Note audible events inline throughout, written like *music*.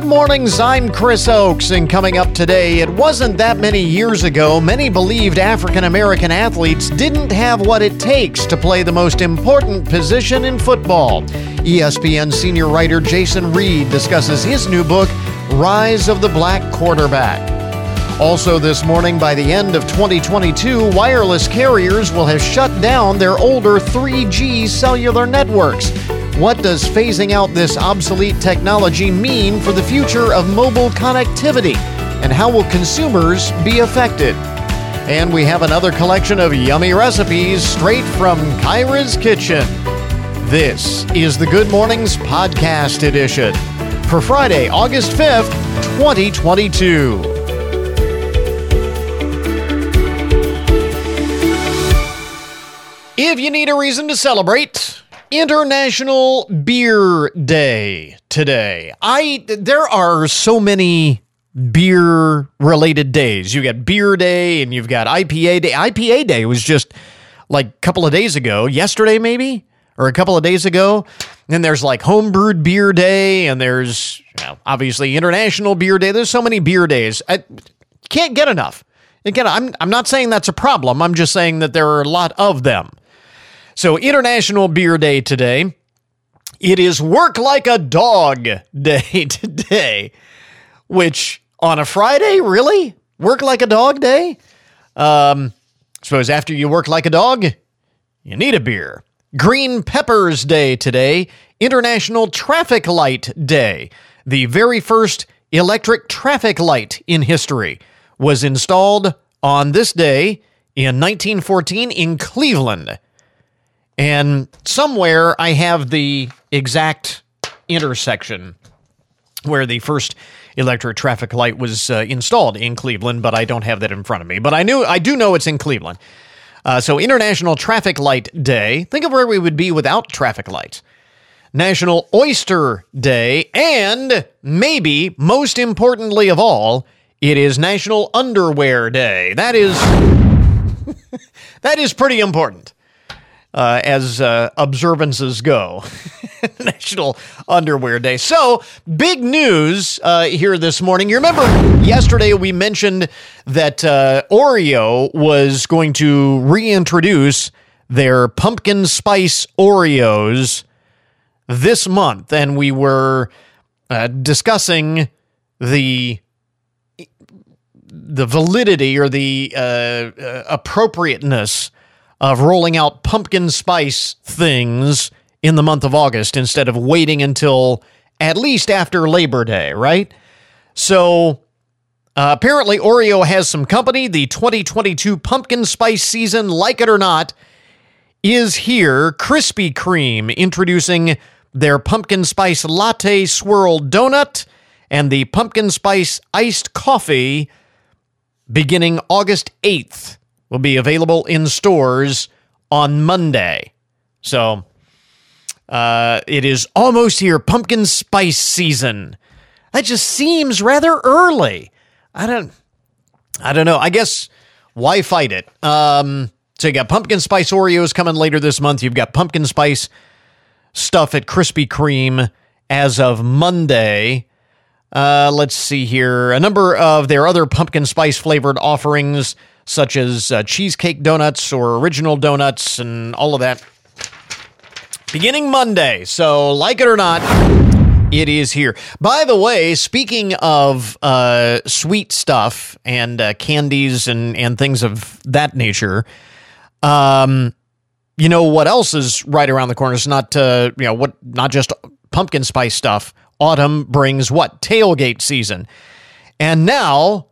Good mornings, I'm Chris Oakes, and coming up today, it wasn't that many years ago many believed African American athletes didn't have what it takes to play the most important position in football. ESPN senior writer Jason Reid discusses his new book, Rise of the Black Quarterback. Also, this morning, by the end of 2022, wireless carriers will have shut down their older 3G cellular networks. What does phasing out this obsolete technology mean for the future of mobile connectivity? And how will consumers be affected? And we have another collection of yummy recipes straight from Kyra's Kitchen. This is the Good Mornings Podcast Edition for Friday, August 5th, 2022. If you need a reason to celebrate, International Beer Day today. I there are so many beer related days. You got Beer Day and you've got IPA Day. IPA Day was just like a couple of days ago, yesterday maybe, or a couple of days ago. And there's like homebrewed beer day and there's obviously International Beer Day. There's so many beer days. I can't get enough. Again, I'm I'm not saying that's a problem. I'm just saying that there are a lot of them. So, International Beer Day today. It is Work Like a Dog Day *laughs* today, which on a Friday, really? Work Like a Dog Day? Um, suppose after you work like a dog, you need a beer. Green Peppers Day today, International Traffic Light Day. The very first electric traffic light in history was installed on this day in 1914 in Cleveland. And somewhere I have the exact intersection where the first electric traffic light was uh, installed in Cleveland, but I don't have that in front of me. But I knew I do know it's in Cleveland. Uh, so International Traffic Light Day. Think of where we would be without traffic lights. National Oyster Day, and maybe most importantly of all, it is National Underwear Day. That is *laughs* that is pretty important uh, as uh, observances go. *laughs* National Underwear Day. So, big news uh, here this morning. You remember yesterday we mentioned that uh, Oreo was going to reintroduce their pumpkin spice Oreos this month, and we were uh, discussing the the validity or the uh, appropriateness of rolling out pumpkin spice things in the month of August instead of waiting until at least after Labor Day, right? So uh, apparently, Oreo has some company. The 2022 pumpkin spice season, like it or not, is here. Krispy Kreme introducing their pumpkin spice latte swirl donut and the pumpkin spice iced coffee beginning August 8th will be available in stores on Monday. So uh, it is almost here, pumpkin spice season. That just seems rather early. I don't, I don't know. I guess why fight it? Um, so you got pumpkin spice Oreos coming later this month. You've got pumpkin spice stuff at Krispy Kreme as of Monday. Uh, let's see here. A number of their other pumpkin spice flavored offerings such as uh, cheesecake donuts or original donuts and all of that. Beginning Monday. So, like it or not, it is here. By the way, speaking of uh, sweet stuff and uh, candies and, and things of that nature, um, you know what else is right around the corner? It's not uh, you know what not just pumpkin spice stuff. Autumn brings what tailgate season, and now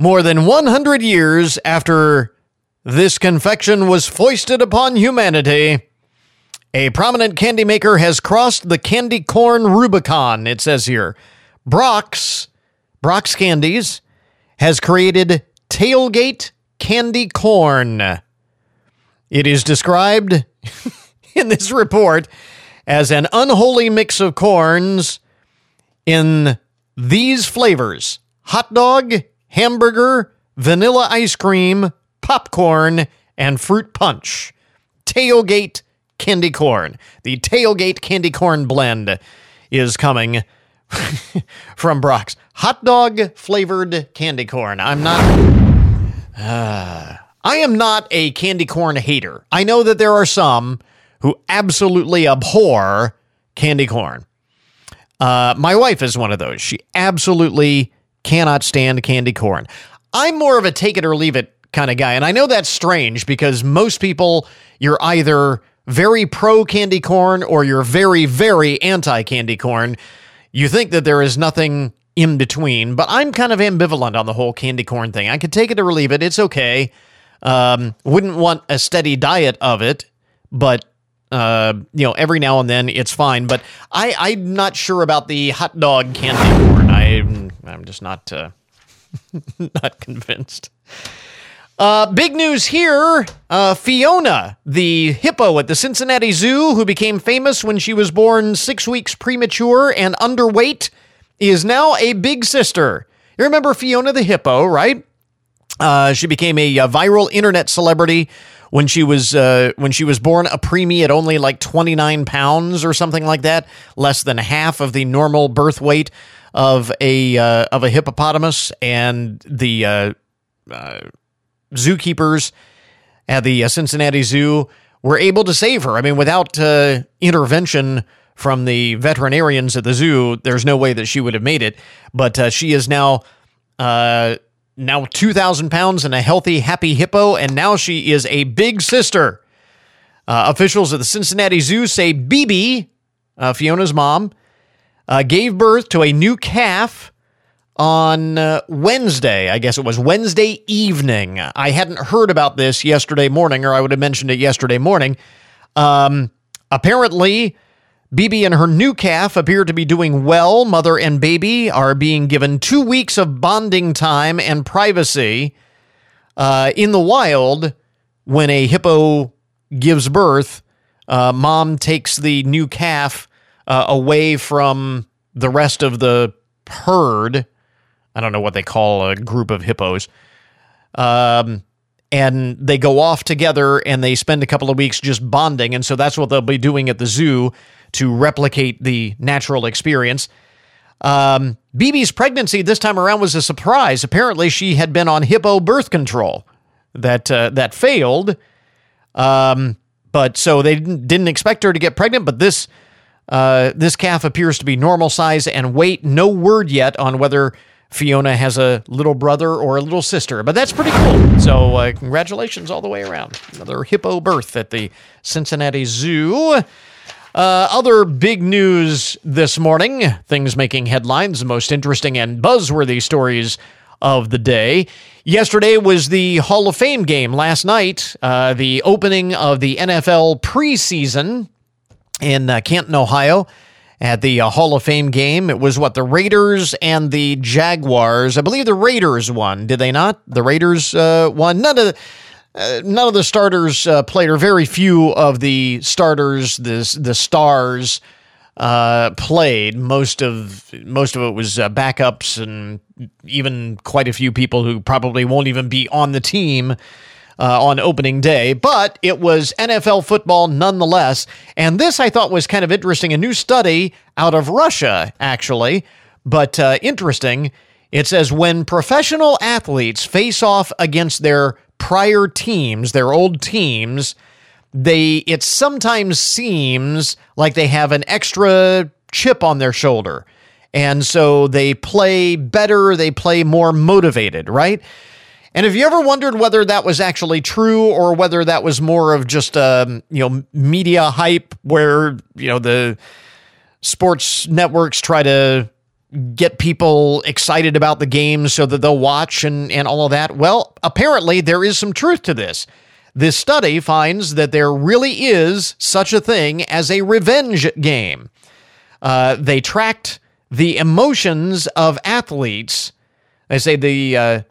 more than 100 years after this confection was foisted upon humanity, a prominent candy maker has crossed the candy corn Rubicon, it says here. Brach's, Brach's Candies, has created tailgate candy corn. It is described *laughs* in this report as an unholy mix of corns in these flavors hot dog, hamburger, vanilla ice cream, popcorn, and fruit punch. Tailgate candy corn. The Tailgate candy corn blend is coming *laughs* from Brach's hot dog flavored candy corn. I'm not. Uh, *sighs* I am not a candy corn hater. I know that there are some who absolutely abhor candy corn. Uh, my wife is one of those. She absolutely cannot stand candy corn. I'm more of a take it or leave it kind of guy. And I know that's strange because most people, you're either very pro candy corn or you're very, very anti candy corn. You think that there is nothing in between, but I'm kind of ambivalent on the whole candy corn thing. I could take it or leave it. It's okay. Um, wouldn't want a steady diet of it, but uh, you know, every now and then it's fine. But I, I'm not sure about the hot dog candy corn. I'm just not, uh, *laughs* not convinced. Uh, big news here uh, Fiona, the hippo at the Cincinnati Zoo, who became famous when she was born six weeks premature and underweight, is now a big sister. You remember Fiona the hippo, right? Uh, she became a, a, viral internet celebrity when she was uh, when she was born a preemie at only like 29 pounds or something like that, less than half of the normal birth weight of a uh, of a hippopotamus, and the uh, uh, zookeepers at the uh, Cincinnati Zoo were able to save her. I mean, without uh, intervention from the veterinarians at the zoo, there's no way that she would have made it. But uh, she is now now 2,000 pounds and a healthy, happy hippo, and now she is a big sister. Uh, officials at the Cincinnati Zoo say Bibi, uh, Fiona's mom, gave birth to a new calf on uh, Wednesday. I guess it was Wednesday evening. I hadn't heard about this yesterday morning, or I would have mentioned it yesterday morning. Um, apparently, Bibi and her new calf appear to be doing well. Mother and baby are being given two weeks of bonding time and privacy uh, in the wild when a hippo gives birth. Uh, mom takes the new calf uh, away from the rest of the herd I don't know what they call a group of hippos. Um, and they go off together and they spend a couple of weeks just bonding. And so that's what they'll be doing at the zoo to replicate the natural experience. Um, Bibi's pregnancy this time around was a surprise. Apparently, she had been on hippo birth control that uh, that failed. Um, but so they didn't, didn't expect her to get pregnant. But this uh, this calf appears to be normal size and weight. No word yet on whether Fiona has a little brother or a little sister, but that's pretty cool. So, uh, congratulations all the way around. Another hippo birth at the Cincinnati Zoo. Uh, other big news this morning, things making headlines, the most interesting and buzzworthy stories of the day. Yesterday was the Hall of Fame game. Last night, uh, the opening of the NFL preseason in uh, Canton, Ohio at the uh, Hall of Fame game. It was what the Raiders and the Jaguars. I believe the Raiders won. Did they not? The Raiders uh, won. None of uh, none of the starters uh, played, or very few of the starters, the the stars, uh, played. Most of most of it was uh, backups, and even quite a few people who probably won't even be on the team uh, on opening day, but it was NFL football nonetheless. And this I thought was kind of interesting. A new study out of Russia, actually, but uh, interesting. It says when professional athletes face off against their prior teams, their old teams, they it sometimes seems like they have an extra chip on their shoulder. And so they play better, they play more motivated, right? And have you ever wondered whether that was actually true or whether that was more of just a um, you know media hype where you know the sports networks try to get people excited about the game so that they'll watch and, and all of that? Well, apparently there is some truth to this. This study finds that there really is such a thing as a revenge game. Uh, they tracked the emotions of athletes. They say the uh,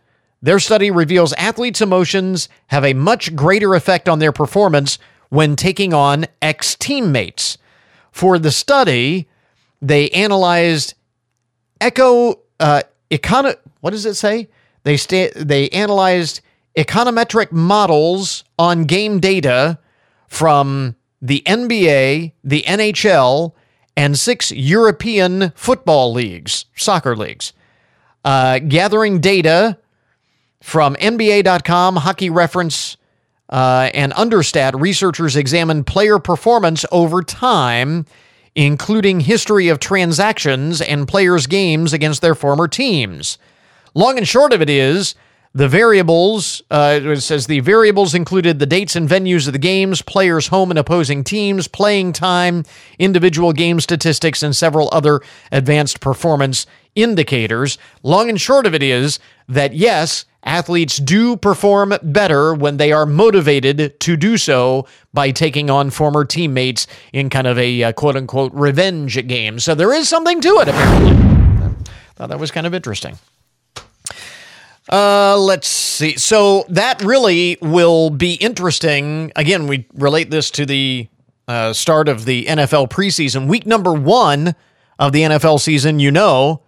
their study reveals athletes' emotions have a much greater effect on their performance when taking on ex teammates. For the study, they analyzed echo uh, econo. What does it say? They sta- they analyzed econometric models on game data from the NBA, the NHL, and six European football leagues, soccer leagues. Uh, gathering data from NBA.com, Hockey Reference, uh, and Understat, researchers examined player performance over time, including history of transactions and players' games against their former teams. Long and short of it is, the variables, uh, it says the variables included the dates and venues of the games, players' home and opposing teams, playing time, individual game statistics, and several other advanced performance indicators. Long and short of it is that yes, athletes do perform better when they are motivated to do so by taking on former teammates in kind of a uh, quote unquote revenge game. So there is something to it, apparently. I thought that was kind of interesting. Uh, let's see. So that really will be interesting. Again, we relate this to the uh, start of the NFL preseason. Week number one of the NFL season, you know,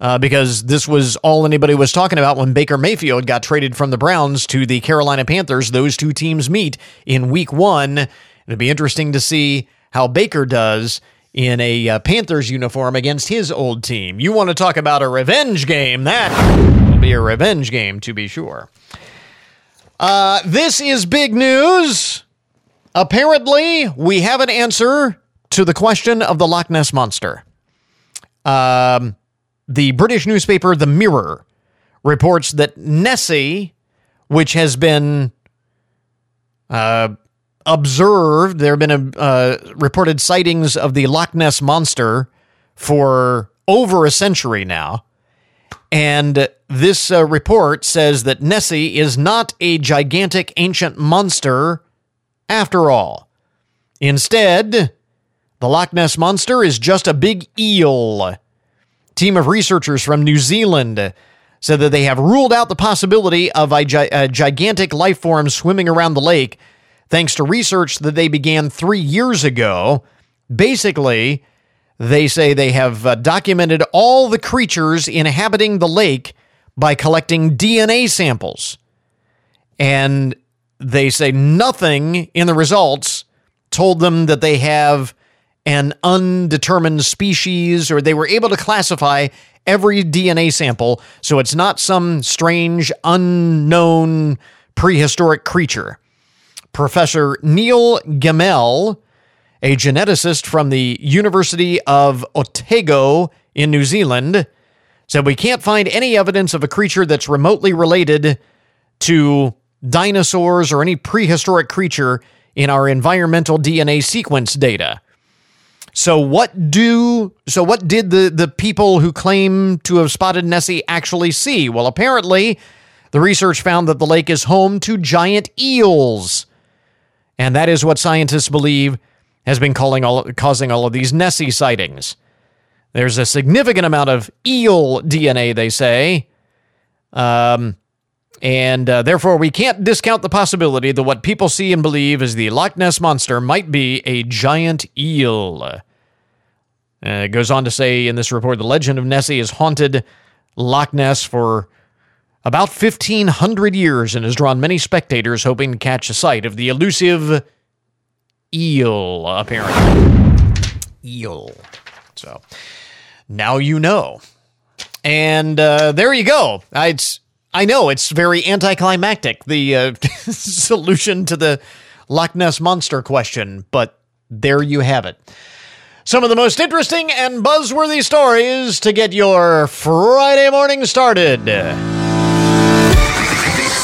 uh, because this was all anybody was talking about when Baker Mayfield got traded from the Browns to the Carolina Panthers. Those two teams meet in week one. It'll be interesting to see how Baker does in a uh, Panthers uniform against his old team. You want to talk about a revenge game? That will be a revenge game, to be sure. Uh, this is big news. Apparently, we have an answer to the question of the Loch Ness Monster. Um, the British newspaper The Mirror reports that Nessie, which has been uh, observed, there have been uh, reported sightings of the Loch Ness Monster for over a century now. And this uh, report says that Nessie is not a gigantic ancient monster after all. Instead, the Loch Ness Monster is just a big eel. Team of researchers from New Zealand said that they have ruled out the possibility of a, gi- a gigantic life form swimming around the lake thanks to research that they began three years ago. Basically, they say they have uh, documented all the creatures inhabiting the lake by collecting DNA samples. And they say nothing in the results told them that they have an undetermined species or they were able to classify every DNA sample so it's not some strange, unknown prehistoric creature. Professor Neil Gemmell, a geneticist from the University of Otago in New Zealand, said we can't find any evidence of a creature that's remotely related to dinosaurs or any prehistoric creature in our environmental DNA sequence data. So what do so what did the the people who claim to have spotted Nessie actually see? Well, apparently the research found that the lake is home to giant eels. And that is what scientists believe has been all, causing all of these Nessie sightings. There's a significant amount of eel DNA, they say. Um, and uh, therefore, we can't discount the possibility that what people see and believe is the Loch Ness Monster might be a giant eel. Uh, it goes on to say in this report the legend of Nessie has haunted Loch Ness for about 1,500 years and has drawn many spectators hoping to catch a sight of the elusive eel, apparently. Eel. So now you know. And uh, there you go. I, I know it's very anticlimactic, the uh, *laughs* solution to the Loch Ness Monster question, but there you have it. Some of the most interesting and buzzworthy stories to get your Friday morning started. This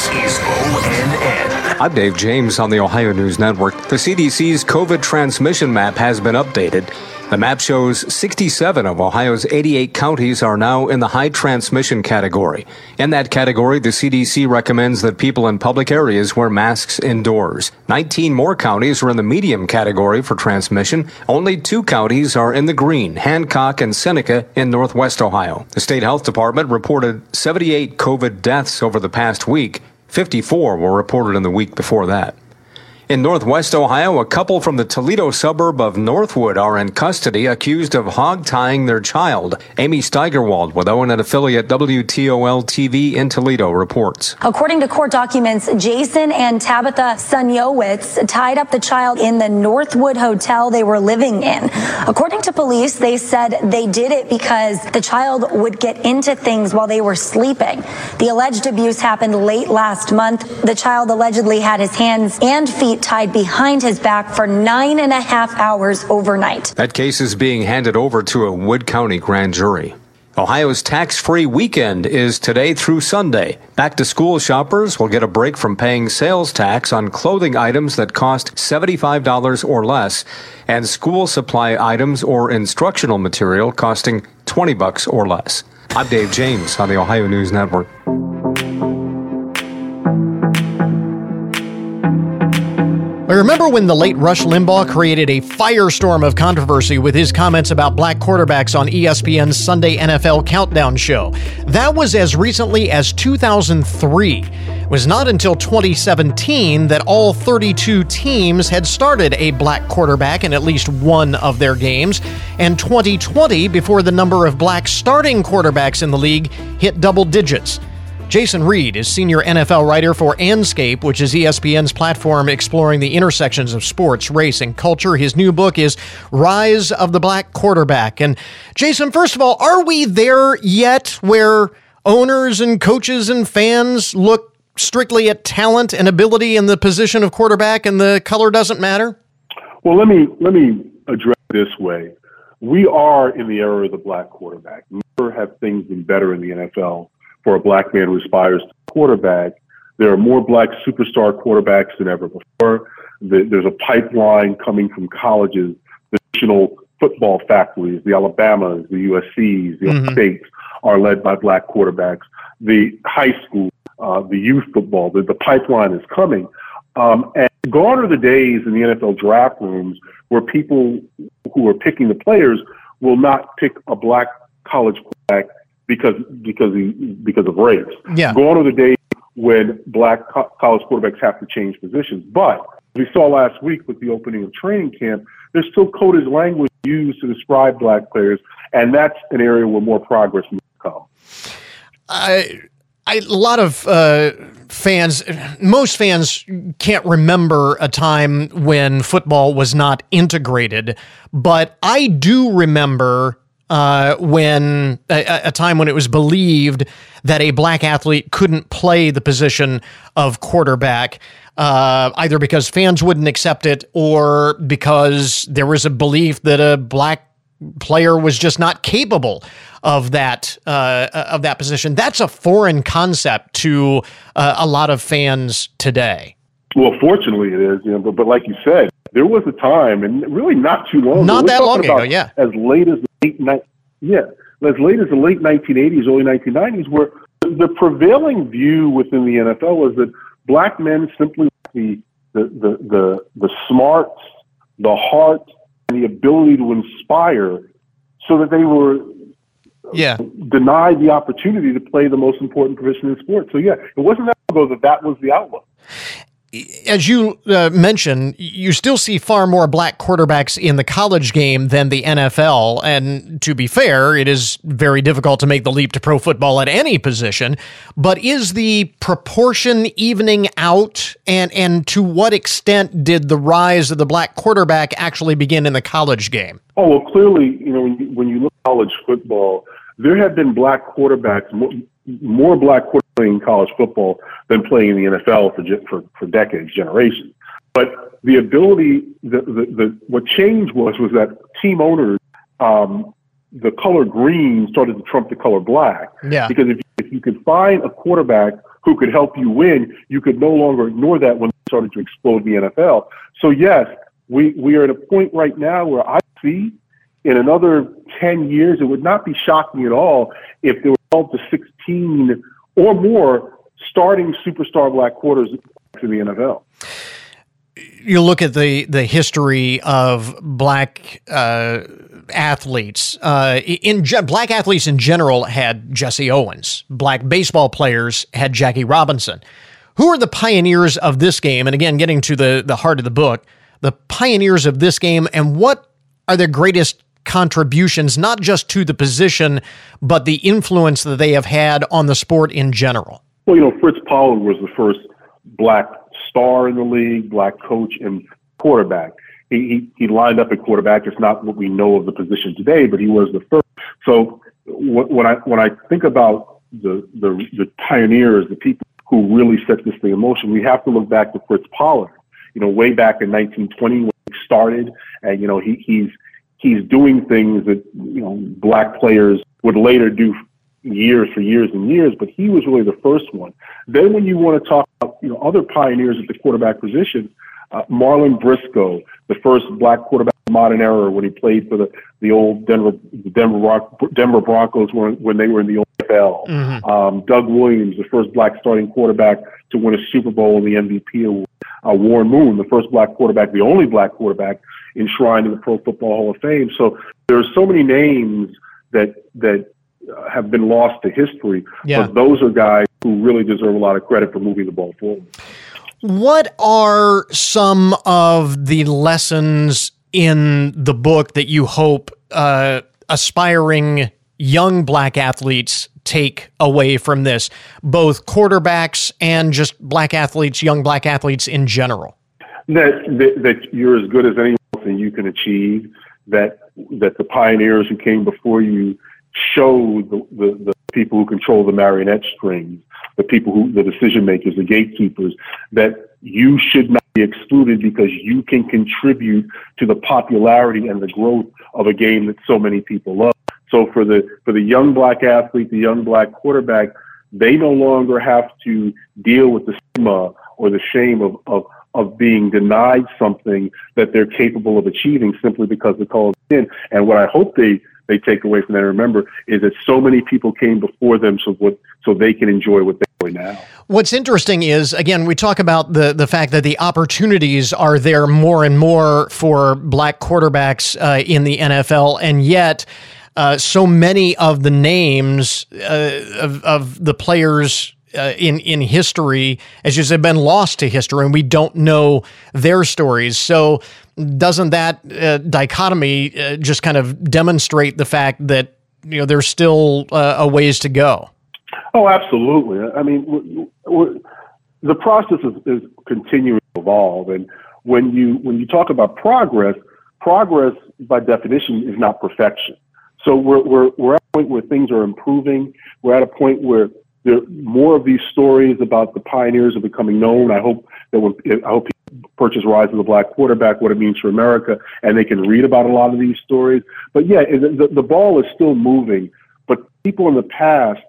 is ONN. I'm Dave James on the Ohio News Network. The CDC's COVID transmission map has been updated. The map shows 67 of Ohio's 88 counties are now in the high transmission category. In that category, the CDC recommends that people in public areas wear masks indoors. 19 more counties are in the medium category for transmission. Only two counties are in the green, Hancock and Seneca in northwest Ohio. The state health department reported 78 COVID deaths over the past week. 54 were reported in the week before that. In northwest Ohio, a couple from the Toledo suburb of Northwood are in custody accused of hog tying their child. Amy Steigerwald with ONN affiliate WTOL TV in Toledo reports. According to court documents, Jason and Tabitha Sunyowitz tied up the child in the Northwood hotel they were living in. According to police, they said they did it because the child would get into things while they were sleeping. The alleged abuse happened late last month. The child allegedly had his hands and feet tied behind his back for nine and a half hours overnight. That case is being handed over to a Wood County grand jury. Ohio's tax free weekend is today through Sunday. Back to school shoppers will get a break from paying sales tax on clothing items that cost $75 or less and school supply items or instructional material costing 20 bucks or less. I'm Dave James on the Ohio News Network. I remember when the late Rush Limbaugh created a firestorm of controversy with his comments about black quarterbacks on ESPN's Sunday NFL Countdown show. That was as recently as 2003. It was not until 2017 that all 32 teams had started a black quarterback in at least one of their games, and 2020 before the number of black starting quarterbacks in the league hit double digits. Jason Reid is senior NFL writer for Andscape, which is ESPN's platform exploring the intersections of sports, race, and culture. His new book is Rise of the Black Quarterback. And Jason, first of all, are we there yet where owners and coaches and fans look strictly at talent and ability in the position of quarterback and the color doesn't matter? Well, let me let me address this way. We are in the era of the black quarterback. Never have things been better in the NFL for a black man who aspires to quarterback. There are more black superstar quarterbacks than ever before. There's a pipeline coming from colleges, the national football factories, the Alabamas, the USCs, the mm-hmm. states are led by black quarterbacks. The high school, uh, the youth football, the, the pipeline is coming. Um, and gone are the days in the NFL draft rooms where people who are picking the players will not pick a black college quarterback because because he, because of race. Yeah. Gone are the days when black co- college quarterbacks have to change positions. But we saw last week with the opening of training camp, there's still coded language used to describe black players, and that's an area where more progress needs to come. I, I, a lot of uh, fans, most fans can't remember a time when football was not integrated, but I do remember uh, when a, a, time when it was believed that a black athlete couldn't play the position of quarterback, uh, either because fans wouldn't accept it or because there was a belief that a black player was just not capable of that uh, of that position. That's a foreign concept to uh, a lot of fans today. Well, fortunately, it is. You know, but, but like you said, there was a time, and really not too long. Not that long ago, yeah. As late as the late yeah, as late as the late 1980s, early 1990s, where the prevailing view within the NFL was that black men simply the the the the, the smarts, the heart, and the ability to inspire, so that they were yeah. denied the opportunity to play the most important position in sports. So yeah, it wasn't that long ago that that was the outlook as you uh, mentioned, you still see far more black quarterbacks in the college game than the NFL. And to be fair, it is very difficult to make the leap to pro football at any position. But is the proportion evening out? And, and to what extent did the rise of the black quarterback actually begin in the college game? Oh, well, clearly, you know, when you, when you look at college football, there have been black quarterbacks, more, more black quarterbacks playing college football than playing in the NFL for for, for decades, generations. But the ability, the, the, the what changed was was that team owners, um, the color green started to trump the color black. Yeah. Because if if you could find a quarterback who could help you win, you could no longer ignore that when it started to explode the NFL. So yes, we we are at a point right now where I see in another 10 years, it would not be shocking at all if there were 12 to 16 or more starting superstar black quarters to the NFL. You look at the the history of black uh, athletes. Uh, in black athletes in general had Jesse Owens. Black baseball players had Jackie Robinson. Who are the pioneers of this game? And again, getting to the, the heart of the book, the pioneers of this game, and what are their greatest contributions, not just to the position, but the influence that they have had on the sport in general? Well, you know, Fritz Pollard was the first black star in the league, black coach and quarterback. He, he, he lined up at quarterback. It's not what we know of the position today, but he was the first. So when I when I think about the the, the pioneers, the people who really set this thing in motion, we have to look back to Fritz Pollard. You know, way back in 1920 when he started, and you know he, he's he's doing things that you know black players would later do years for years and years, but he was really the first one. Then when you want to talk about you know other pioneers at the quarterback position, uh, Marlin Briscoe, the first black quarterback of modern era when he played for the, the old Denver Denver Rock, Denver Broncos when when they were in the NFL. Mm-hmm. Um, Doug Williams, the first black starting quarterback to win a Super Bowl and the MVP award. Uh, Warren Moon, the first black quarterback, the only black quarterback enshrined in the Pro Football Hall of Fame. So there are so many names that that have been lost to history, yeah. but those are guys who really deserve a lot of credit for moving the ball forward. What are some of the lessons in the book that you hope uh, aspiring young black athletes take away from this, both quarterbacks and just black athletes, young black athletes in general? That, that, that you're as good as anyone and you can achieve, that that the pioneers who came before you showed the, the, the people who control the marionette strings, the people who, the decision makers, the gatekeepers, that you should not be excluded because you can contribute to the popularity and the growth of a game that so many people love. So for the, for the young black athlete, the young black quarterback, they no longer have to deal with the stigma or the shame of, of, of being denied something that they're capable of achieving simply because the call is in. And what I hope they they take away from that and remember is that so many people came before them so what so they can enjoy what they enjoy now. What's interesting is again we talk about the the fact that the opportunities are there more and more for black quarterbacks uh, in the NFL and yet uh, so many of the names uh, of, of the players uh, in in history, as you said, been lost to history, and we don't know their stories. So, doesn't that uh, dichotomy uh, just kind of demonstrate the fact that you know there's still uh, a ways to go? Oh, absolutely. I mean, we're, we're, the process is, is continuing to evolve, and when you when you talk about progress, progress by definition is not perfection. So we're we're we're at a point where things are improving. We're at a point where there more of these stories about the pioneers are becoming known. I hope that when I hope people purchase Rise of the Black Quarterback, what it means for America, and they can read about a lot of these stories. But yeah, the, the ball is still moving. But people in the past,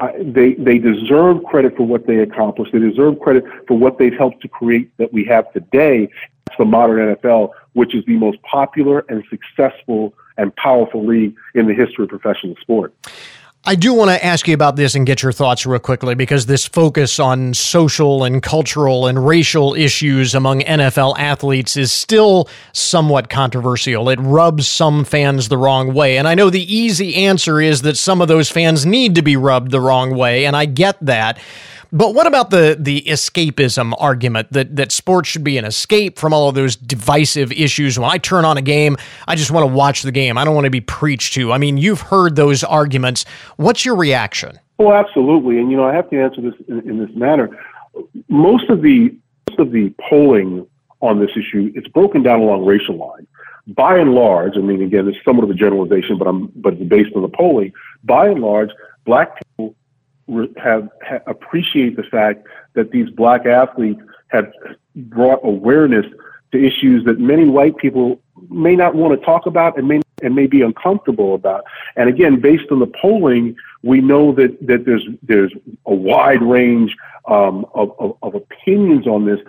I, they they deserve credit for what they accomplished. They deserve credit for what they've helped to create that we have today. It's the modern NFL, which is the most popular and successful and powerful league in the history of professional sport. I do want to ask you about this and get your thoughts real quickly because this focus on social and cultural and racial issues among NFL athletes is still somewhat controversial. It rubs some fans the wrong way. And I know the easy answer is that some of those fans need to be rubbed the wrong way, and I get that. But what about the the escapism argument that that sports should be an escape from all of those divisive issues? When I turn on a game, I just want to watch the game. I don't want to be preached to. I mean, you've heard those arguments. What's your reaction? Well, absolutely, and you know, I have to answer this in, in this manner. Most of the most of the polling on this issue, it's broken down along racial lines. By and large, I mean, again, it's somewhat of a generalization, but I'm but it's based on the polling. By and large, black people have, have appreciate the fact that these black athletes have brought awareness to issues that many white people may not want to talk about and may and may be uncomfortable about. And again, based on the polling, we know that that there's there's a wide range um, of, of, of opinions on this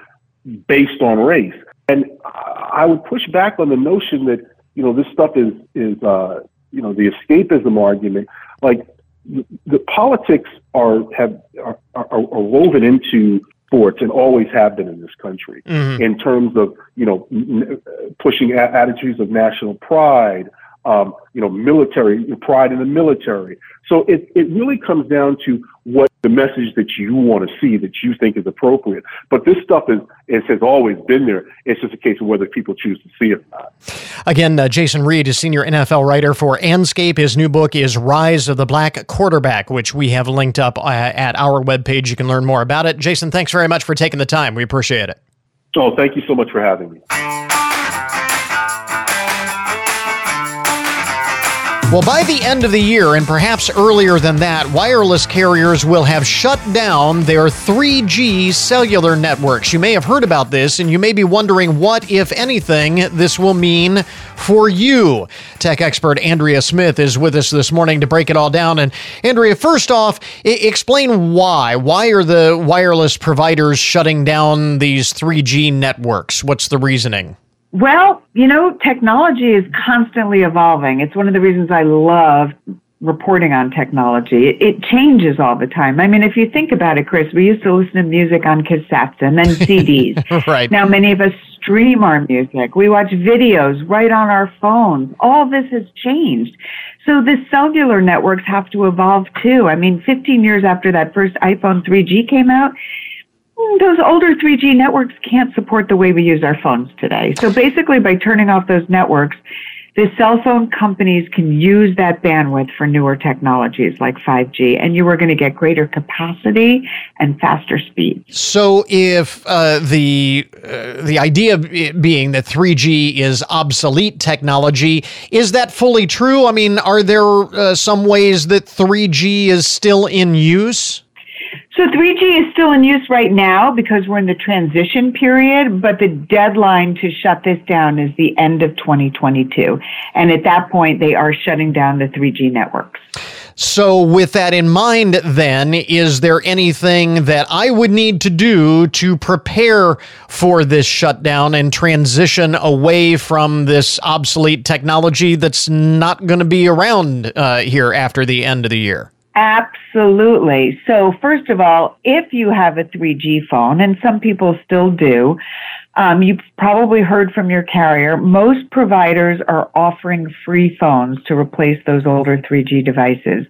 based on race. And I would push back on the notion that you know this stuff is is uh, you know the escapism argument. Like the politics are have are, are, are woven into sports and always have been in this country mm-hmm. in terms of you know n- pushing a- attitudes of national pride um, you know military pride in the military so it, it really comes down to what the message that you want to see that you think is appropriate. But this stuff is it has always been there. It's just a case of whether people choose to see it or not. Again, uh, Jason Reid is senior NFL writer for Andscape. His new book is Rise of the Black Quarterback, which we have linked up uh, at our webpage. You can learn more about it. Jason, thanks very much for taking the time. We appreciate it. Oh, thank you so much for having me. Well, by the end of the year, and perhaps earlier than that, wireless carriers will have shut down their 3G cellular networks. You may have heard about this, and you may be wondering what, if anything, this will mean for you. Tech expert Andrea Smith is with us this morning to break it all down. And Andrea, first off, I- explain why. Why are the wireless providers shutting down these 3G networks? What's the reasoning? Well, you know, technology is constantly evolving. It's one of the reasons I love reporting on technology. It, it, changes all the time. I mean, if you think about it, Chris, we used to listen to music on cassettes and then CDs. *laughs* right. Now many of us stream our music. We watch videos right on our phones. All this has changed. So the cellular networks have to evolve too. I mean, 15 years after that first iPhone 3G came out, those older 3G networks can't support the way we use our phones today. So basically, by turning off those networks, the cell phone companies can use that bandwidth for newer technologies like 5G, and you are going to get greater capacity and faster speeds. So, if uh, the uh, the idea being that 3G is obsolete technology, is that fully true? I mean, are there uh, some ways that 3G is still in use? So 3G is still in use right now because we're in the transition period, but the deadline to shut this down is the end of 2022. And at that point, they are shutting down the 3G networks. So, with that in mind, then, is there anything that I would need to do to prepare for this shutdown and transition away from this obsolete technology that's not going to be around uh, here after the end of the year? Absolutely. So, first of all, if you have a 3G phone, and some people still do, um, you've probably heard from your carrier, most providers are offering free phones to replace those older 3G devices.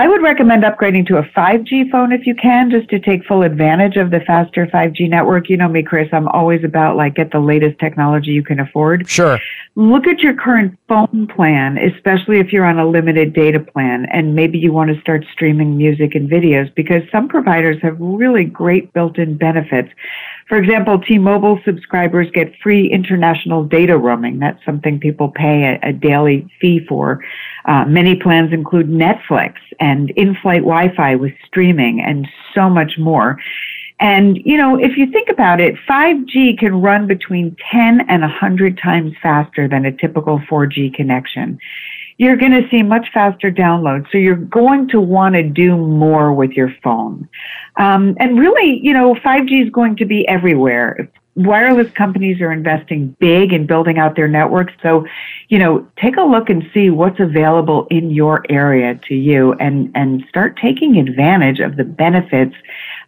I would recommend upgrading to a 5G phone if you can, just to take full advantage of the faster 5G network. You know me, Chris. I'm always about like get the latest technology you can afford. Sure. Look at your current phone plan, especially if you're on a limited data plan, and maybe you want to start streaming music and videos because some providers have really great built-in benefits. For example, T-Mobile subscribers get free international data roaming. That's something people pay a, a daily fee for. Uh, many plans include Netflix and in-flight Wi-Fi with streaming and so much more. And, you know, if you think about it, 5G can run between 10 and 100 times faster than a typical 4G connection. You're going to see much faster downloads. So you're going to want to do more with your phone. Um, and really, you know, 5G is going to be everywhere wireless companies are investing big in building out their networks. So, you know, take a look and see what's available in your area to you and, and start taking advantage of the benefits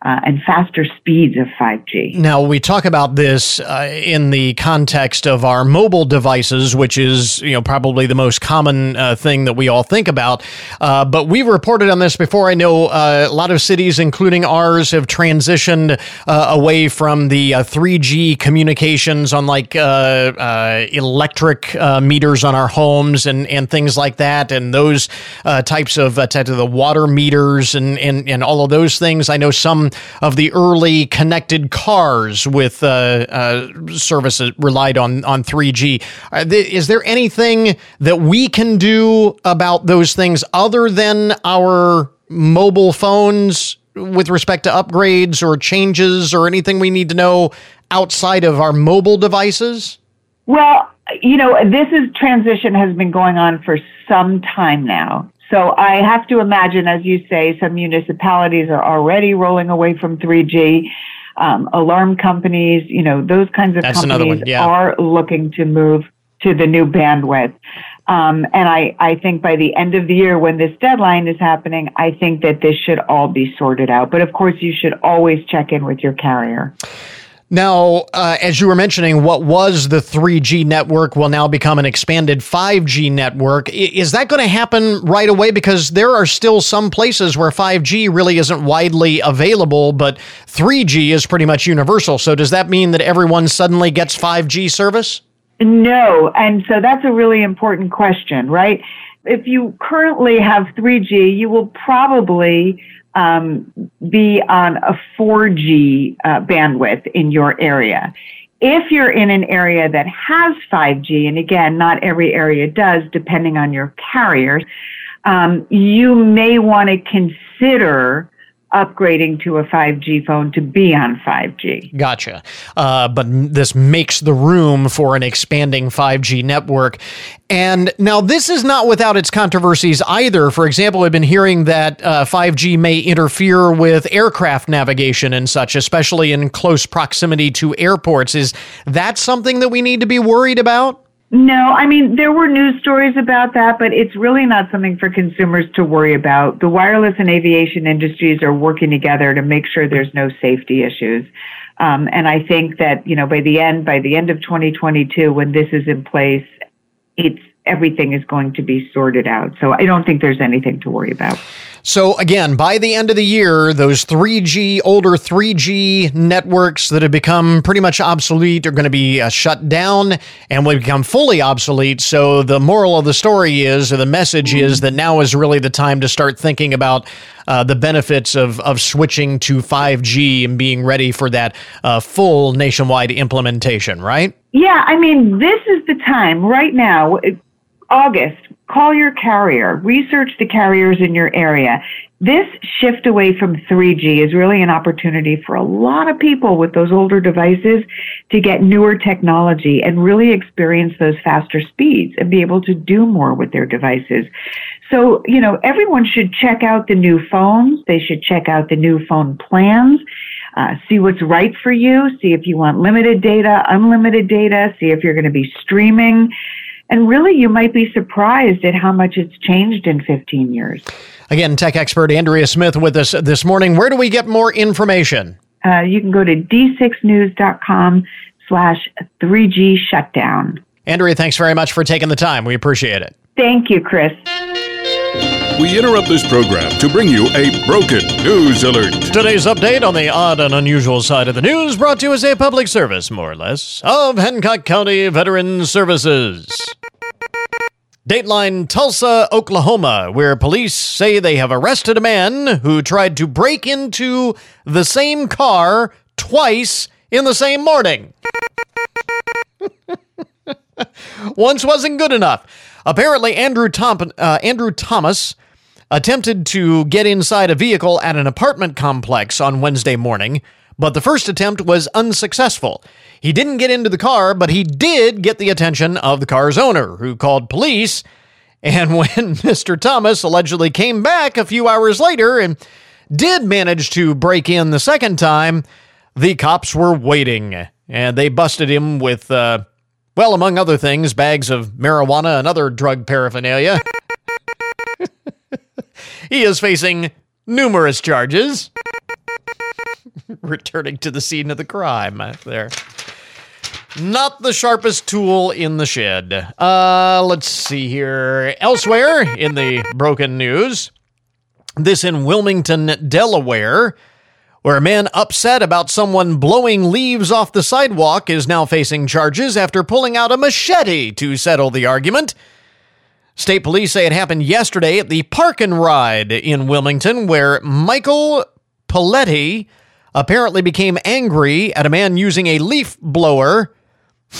uh, and faster speeds of 5G. Now, we talk about this uh, in the context of our mobile devices, which is you know probably the most common uh, thing that we all think about. Uh, but we've reported on this before. I know uh, a lot of cities, including ours, have transitioned uh, away from the 3G communications on like electric meters on our homes and, and things like that, and those types of uh, the water meters and, and and all of those things. I know some of the early connected cars with uh, uh, services relied on on 3G. Uh, is there anything that we can do about those things other than our mobile phones with respect to upgrades or changes or anything we need to know outside of our mobile devices? Well, you know, this is transition has been going on for some time now. So I have to imagine, as you say, some municipalities are already rolling away from 3G. Um, alarm companies, you know, those kinds of That's companies yeah. are looking to move to the new bandwidth. Um, and I, I think by the end of the year, when this deadline is happening, I think that this should all be sorted out. But of course, you should always check in with your carrier. Now, uh, as you were mentioning, what was the 3G network will now become an expanded 5G network. Is that going to happen right away? Because there are still some places where 5G really isn't widely available, but 3G is pretty much universal. So, does that mean that everyone suddenly gets 5G service? No. And so that's a really important question, right? If you currently have 3G, you will probably um, be on a 4G uh, bandwidth in your area. If you're in an area that has 5G, and again, not every area does, depending on your carriers, um, you may want to consider upgrading to a 5G phone to be on 5G. Gotcha. Uh, but this makes the room for an expanding 5G network. And now, this is not without its controversies either. For example, I've been hearing that uh, 5G may interfere with aircraft navigation and such, especially in close proximity to airports. Is that something that we need to be worried about? No, I mean, there were news stories about that, but it's really not something for consumers to worry about. The wireless and aviation industries are working together to make sure there's no safety issues. Um, and I think that, you know, by the end, by the end of 2022, when this is in place, it's everything is going to be sorted out. So I don't think there's anything to worry about. So again, by the end of the year, those 3G, older 3G networks that have become pretty much obsolete are going to be uh, shut down and will become fully obsolete. So the moral of the story is, or the message is that now is really the time to start thinking about uh, the benefits of, of switching to 5G and being ready for that uh, full nationwide implementation, right? Yeah, I mean, this is the time right now. August, call your carrier, research the carriers in your area. This shift away from 3G is really an opportunity for a lot of people with those older devices to get newer technology and really experience those faster speeds and be able to do more with their devices. So, you know, everyone should check out the new phones. They should check out the new phone plans. Uh, see what's right for you. See if you want limited data, unlimited data. See if you're going to be streaming. And really, you might be surprised at how much it's changed in 15 years. Again, tech expert Andrea Smith with us this morning. Where do we get more information? Uh, you can go to d6news.com slash 3G shutdown. Andrea, thanks very much for taking the time. We appreciate it. Thank you, Chris. We interrupt this program to bring you a broken news alert. Today's update on the odd and unusual side of the news brought to you as a public service, more or less, of Hancock County Veterans Services. Dateline Tulsa, Oklahoma, where police say they have arrested a man who tried to break into the same car twice in the same morning. *laughs* Once wasn't good enough. Apparently, Andrew, Tom- uh, Andrew Thomas attempted to get inside a vehicle at an apartment complex on Wednesday morning, but the first attempt was unsuccessful. He didn't get into the car, but he did get the attention of the car's owner, who called police. And *laughs* when Mr. Thomas allegedly came back a few hours later and did manage to break in the second time, the cops were waiting and they busted him with, uh, well, among other things, bags of marijuana and other drug paraphernalia. *laughs* he is facing numerous charges. *laughs* Returning to the scene of the crime there. Not the sharpest tool in the shed. Uh, let's see here. Elsewhere in the broken news, this in Wilmington, Delaware, where a man upset about someone blowing leaves off the sidewalk is now facing charges after pulling out a machete to settle the argument. State police say it happened yesterday at the Park and Ride in Wilmington, where Michael Paletti apparently became angry at a man using a leaf blower. *laughs*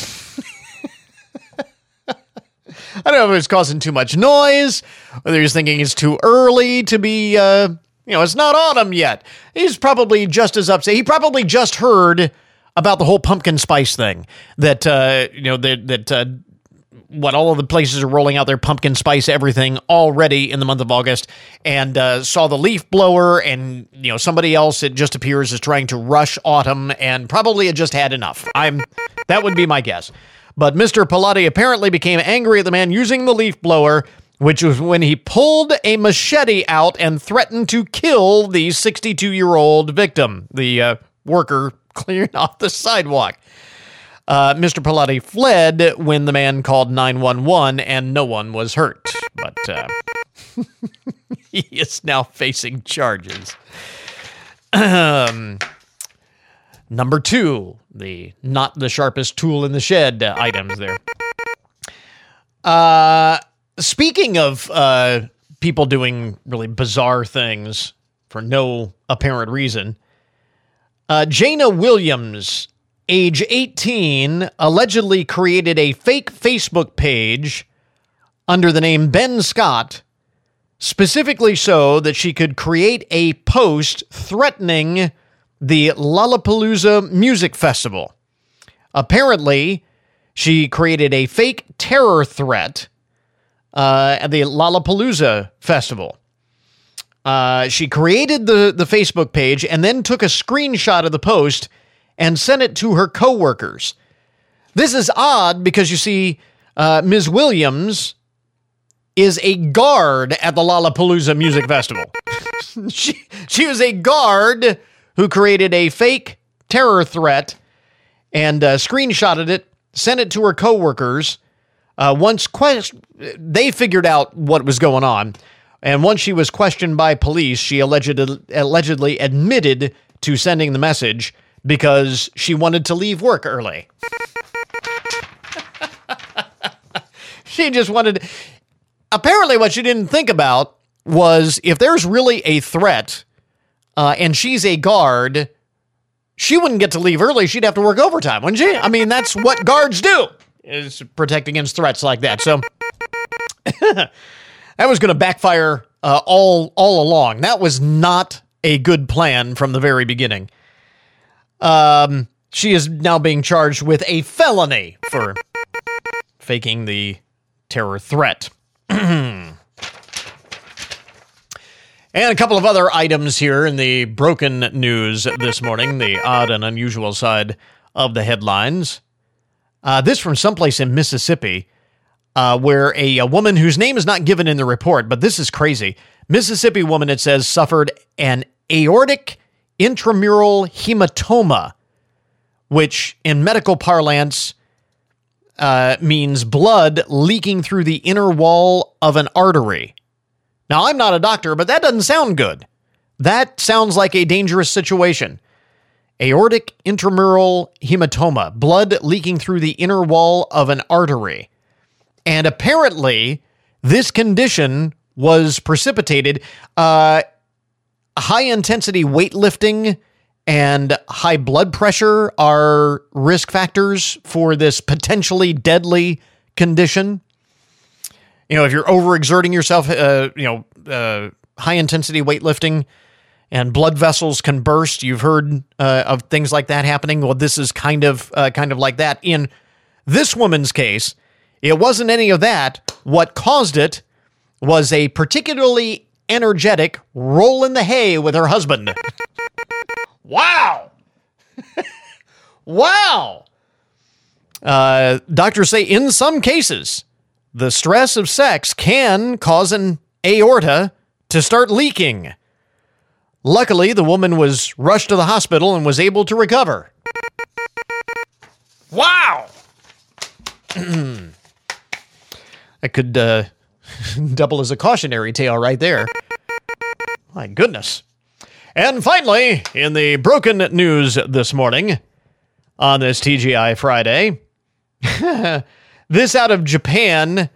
I don't know if was causing too much noise, whether he's thinking it's too early to be, uh, you know, it's not autumn yet. He's probably just as upset. He probably just heard about the whole pumpkin spice thing that, uh, you know, that, that, uh, what all of the places are rolling out their pumpkin spice everything already in the month of August, and uh, saw the leaf blower, and you know somebody else. It just appears is trying to rush autumn, and probably it just had enough. I'm that would be my guess. But Mr. Pilati apparently became angry at the man using the leaf blower, which was when he pulled a machete out and threatened to kill the 62 year old victim, the uh, worker *laughs* clearing off the sidewalk. Uh, Mr. Pilati fled when the man called 911 and no one was hurt. But uh, *laughs* he is now facing charges. Um, number two, the not the sharpest tool in the shed uh, items there. Uh, speaking of uh, people doing really bizarre things for no apparent reason, uh, Jana Williams, age 18, allegedly created a fake Facebook page under the name Ben Scott, specifically so that she could create a post threatening the Lollapalooza Music Festival. Apparently, she created a fake terror threat uh, at the Lollapalooza Festival. Uh, she created the, the Facebook page and then took a screenshot of the post and sent it to her coworkers. This is odd because you see, uh, Ms. Williams is a guard at the Lollapalooza Music Festival. *laughs* she, she was a guard who created a fake terror threat and uh, screenshotted it, sent it to her coworkers. Uh, once quest- they figured out what was going on, and once she was questioned by police, she alleged- allegedly admitted to sending the message because she wanted to leave work early. *laughs* she just wanted. Apparently, what she didn't think about was if there's really a threat uh, and she's a guard, she wouldn't get to leave early. She'd have to work overtime, wouldn't she? I mean, that's what *laughs* guards do is protect against threats like that. So *coughs* that was going to backfire uh, all all along. That was not a good plan from the very beginning. Um, she is now being charged with a felony for faking the terror threat. *clears throat* And a couple of other items here in the broken news this morning, the odd and unusual side of the headlines. Uh, this from someplace in Mississippi, uh, where a, a, woman whose name is not given in the report, but this is crazy. Mississippi woman, it says, suffered an aortic intramural hematoma, which in medical parlance uh, means blood leaking through the inner wall of an artery. Now, I'm not a doctor, but that doesn't sound good. That sounds like a dangerous situation. Aortic intramural hematoma, blood leaking through the inner wall of an artery. And apparently, this condition was precipitated. Uh, high intensity weightlifting and high blood pressure are risk factors for this potentially deadly condition you know, if you're overexerting yourself, uh, you know, uh, high intensity weightlifting and blood vessels can burst. You've heard uh, of things like that happening. Well, this is kind of uh, kind of like that. In this woman's case, it wasn't any of that. What caused it was a particularly energetic roll in the hay with her husband. wow. *laughs* wow. Uh, doctors say in some cases, the stress of sex can cause an aorta to start leaking. Luckily, the woman was rushed to the hospital and was able to recover. Wow! *clears throat* that could uh, *laughs* double as a cautionary tale right there. My goodness. And finally, in the broken news this morning, on this TGI Friday, *laughs* This out of Japan,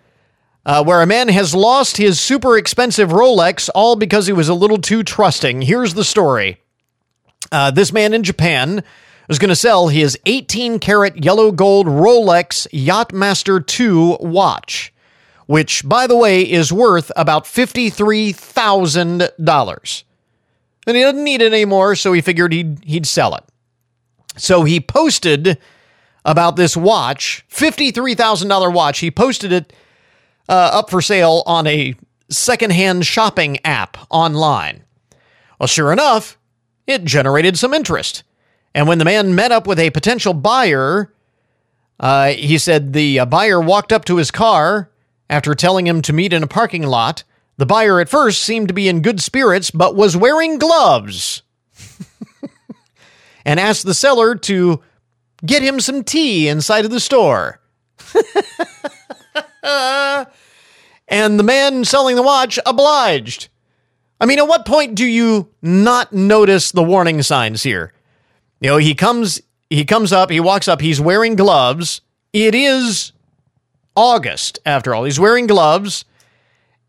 uh, where a man has lost his super expensive Rolex all because he was a little too trusting. Here's the story. Uh, this man in Japan was going to sell his 18 karat yellow gold Rolex Yachtmaster 2 watch, which, by the way, is worth about $53,000. And he doesn't need it anymore, so he figured he'd, he'd sell it. So he posted about this watch, $53,000 watch. He posted it uh, up for sale on a secondhand shopping app online. Well, sure enough, it generated some interest. And when the man met up with a potential buyer, uh, he said the uh, buyer walked up to his car after telling him to meet in a parking lot. The buyer at first seemed to be in good spirits, but was wearing gloves. *laughs* and asked the seller to get him some tea inside of the store. *laughs* and the man selling the watch obliged. I mean, at what point do you not notice the warning signs here? You know, he comes he comes up, he walks up, he's wearing gloves. It is August after all. He's wearing gloves.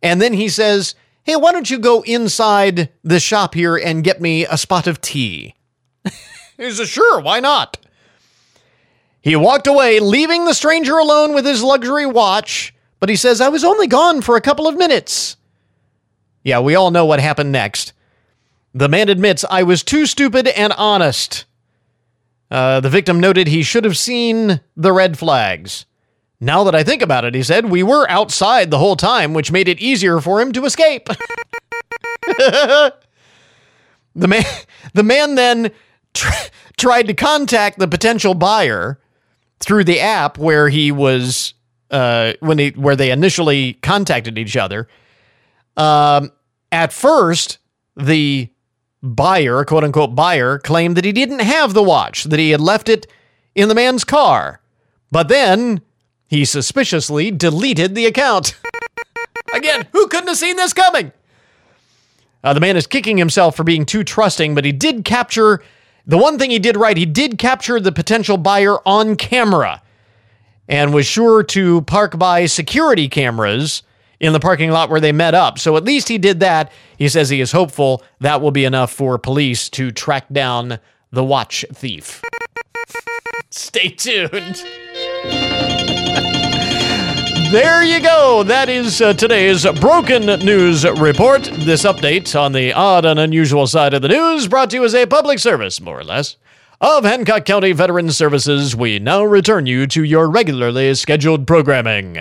And then he says, "Hey, why don't you go inside the shop here and get me a spot of tea?" *laughs* he says, "Sure, why not?" He walked away, leaving the stranger alone with his luxury watch, but he says, I was only gone for a couple of minutes. Yeah, we all know what happened next. The man admits, I was too stupid and honest. Uh, the victim noted he should have seen the red flags. Now that I think about it, he said, we were outside the whole time, which made it easier for him to escape. *laughs* the man, the man then tr- tried to contact the potential buyer through the app where he was uh, when he where they initially contacted each other. Um, at first, the buyer, quote unquote buyer, claimed that he didn't have the watch, that he had left it in the man's car. But then he suspiciously deleted the account. Again, who couldn't have seen this coming? Uh, the man is kicking himself for being too trusting, but he did capture the one thing he did right, he did capture the potential buyer on camera and was sure to park by security cameras in the parking lot where they met up. So at least he did that. He says he is hopeful that will be enough for police to track down the watch thief. *laughs* Stay tuned. There you go. That is uh, today's Broken News Report. This update on the odd and unusual side of the news brought to you as a public service, more or less, of Hancock County Veterans Services. We now return you to your regularly scheduled programming.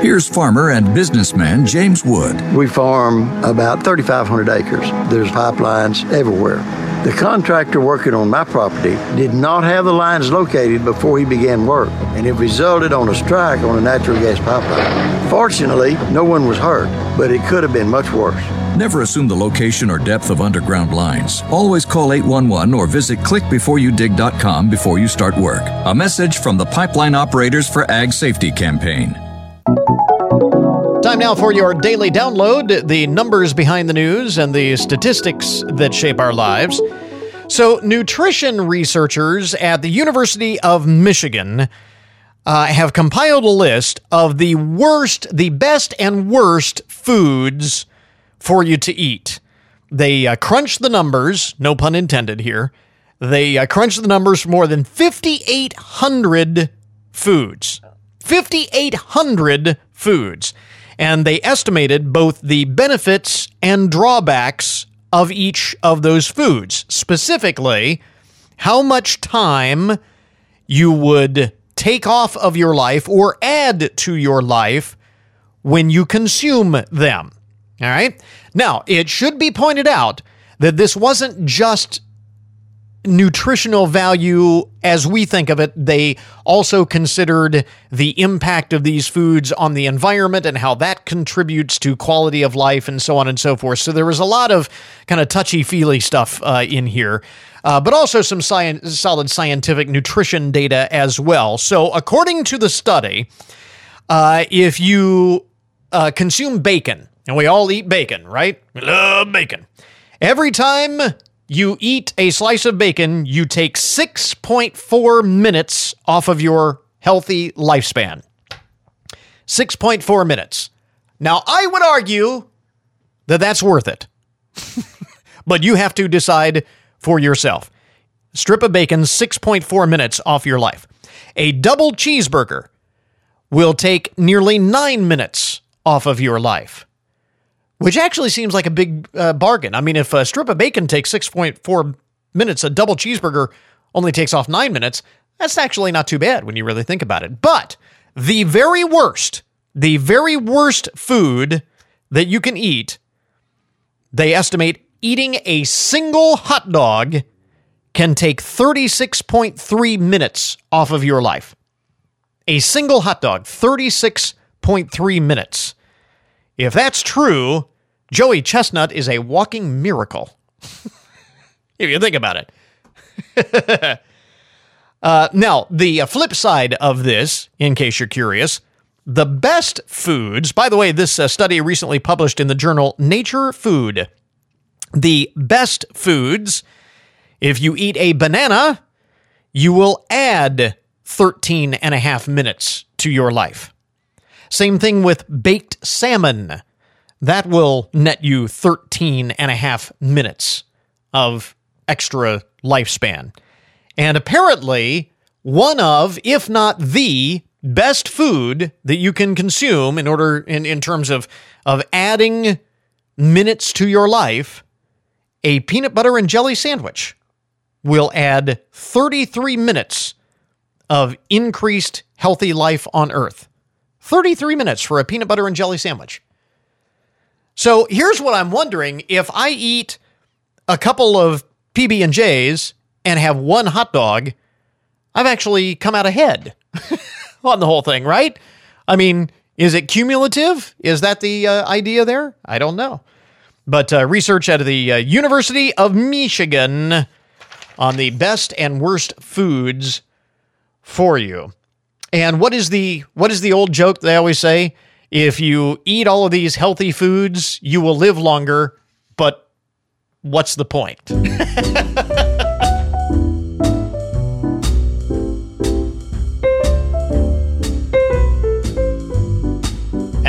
Here's farmer and businessman James Wood. We farm about 3,500 acres. There's pipelines everywhere. The contractor working on my property did not have the lines located before he began work, and it resulted on a strike on a natural gas pipeline. Fortunately, no one was hurt, but it could have been much worse. Never assume the location or depth of underground lines. Always call 811 or visit clickbeforeyoudig.com before you start work. A message from the Pipeline Operators for Ag Safety campaign. Time now for your daily download the numbers behind the news and the statistics that shape our lives. So, nutrition researchers at the University of Michigan uh, have compiled a list of the worst, the best, and worst foods for you to eat. They uh, crunched the numbers, no pun intended here. They uh, crunched the numbers for more than 5,800 foods. 5,800 foods and they estimated both the benefits and drawbacks of each of those foods. Specifically, how much time you would take off of your life or add to your life when you consume them. All right? Now, it should be pointed out that this wasn't just nutritional value as we think of it. They also considered the impact of these foods on the environment and how that contributes to quality of life and so on and so forth. So there was a lot of kind of touchy feely stuff uh, in here. Uh, but also some solid scientific nutrition data as well. So, according to the study, uh, if you uh, consume bacon, and we all eat bacon, right? We love bacon. Every time you eat a slice of bacon, you take 6.4 minutes off of your healthy lifespan. 6.4 minutes. Now, I would argue that that's worth it. *laughs* but you have to decide for yourself. Strip of bacon, 6.4 minutes off your life. A double cheeseburger will take nearly nine minutes off of your life which actually seems like a big uh, bargain. I mean, if a strip of bacon takes 6.4 minutes, a double cheeseburger only takes off nine minutes, that's actually not too bad when you really think about it. But the very worst, the very worst food that you can eat, they estimate eating a single hot dog can take 36.3 minutes off of your life. A single hot dog, 36.3 minutes. If that's true, Joey Chestnut is a walking miracle. *laughs* if you think about it. *laughs* uh, now, the flip side of this, in case you're curious, the best foods, by the way, this uh, study recently published in the journal Nature Food. The best foods, if you eat a banana, you will add 13 and a half minutes to your life. Same thing with baked salmon. That will net you 13 and a half minutes of extra lifespan. And apparently, one of, if not the best food that you can consume in order in, in terms of of adding minutes to your life, a peanut butter and jelly sandwich will add 33 minutes of increased healthy life on earth. 33 minutes for a peanut butter and jelly sandwich. So here's what I'm wondering if I eat a couple of PB and J's and have one hot dog, I've actually come out ahead *laughs* on the whole thing, right? I mean, is it cumulative? Is that the uh, idea there? I don't know. But uh, research out of the uh, University of Michigan on the best and worst foods for you. And what is the what is the old joke they always say? If you eat all of these healthy foods, you will live longer, but what's the point? *laughs*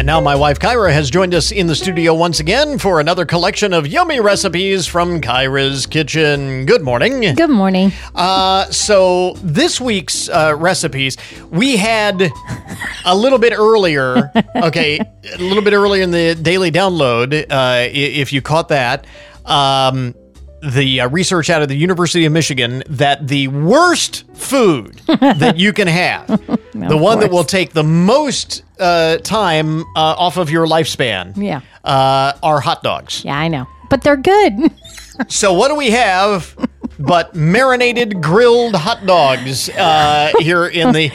now my wife Kyra has joined us in the studio once again for another collection of yummy recipes from Kyra's Kitchen. Good morning. Good morning. Uh, so this week's uh, recipes we had a little bit earlier. *laughs* Okay, a little bit earlier in the daily download. Uh, if you caught that. Um, the uh, research out of the University of Michigan that the worst food that you can have, *laughs* the one that will take the most uh, time uh, off of your lifespan, Yeah. uh, are hot dogs. Yeah, I know. But they're good. *laughs* So what do we have but marinated grilled hot dogs uh, here in the?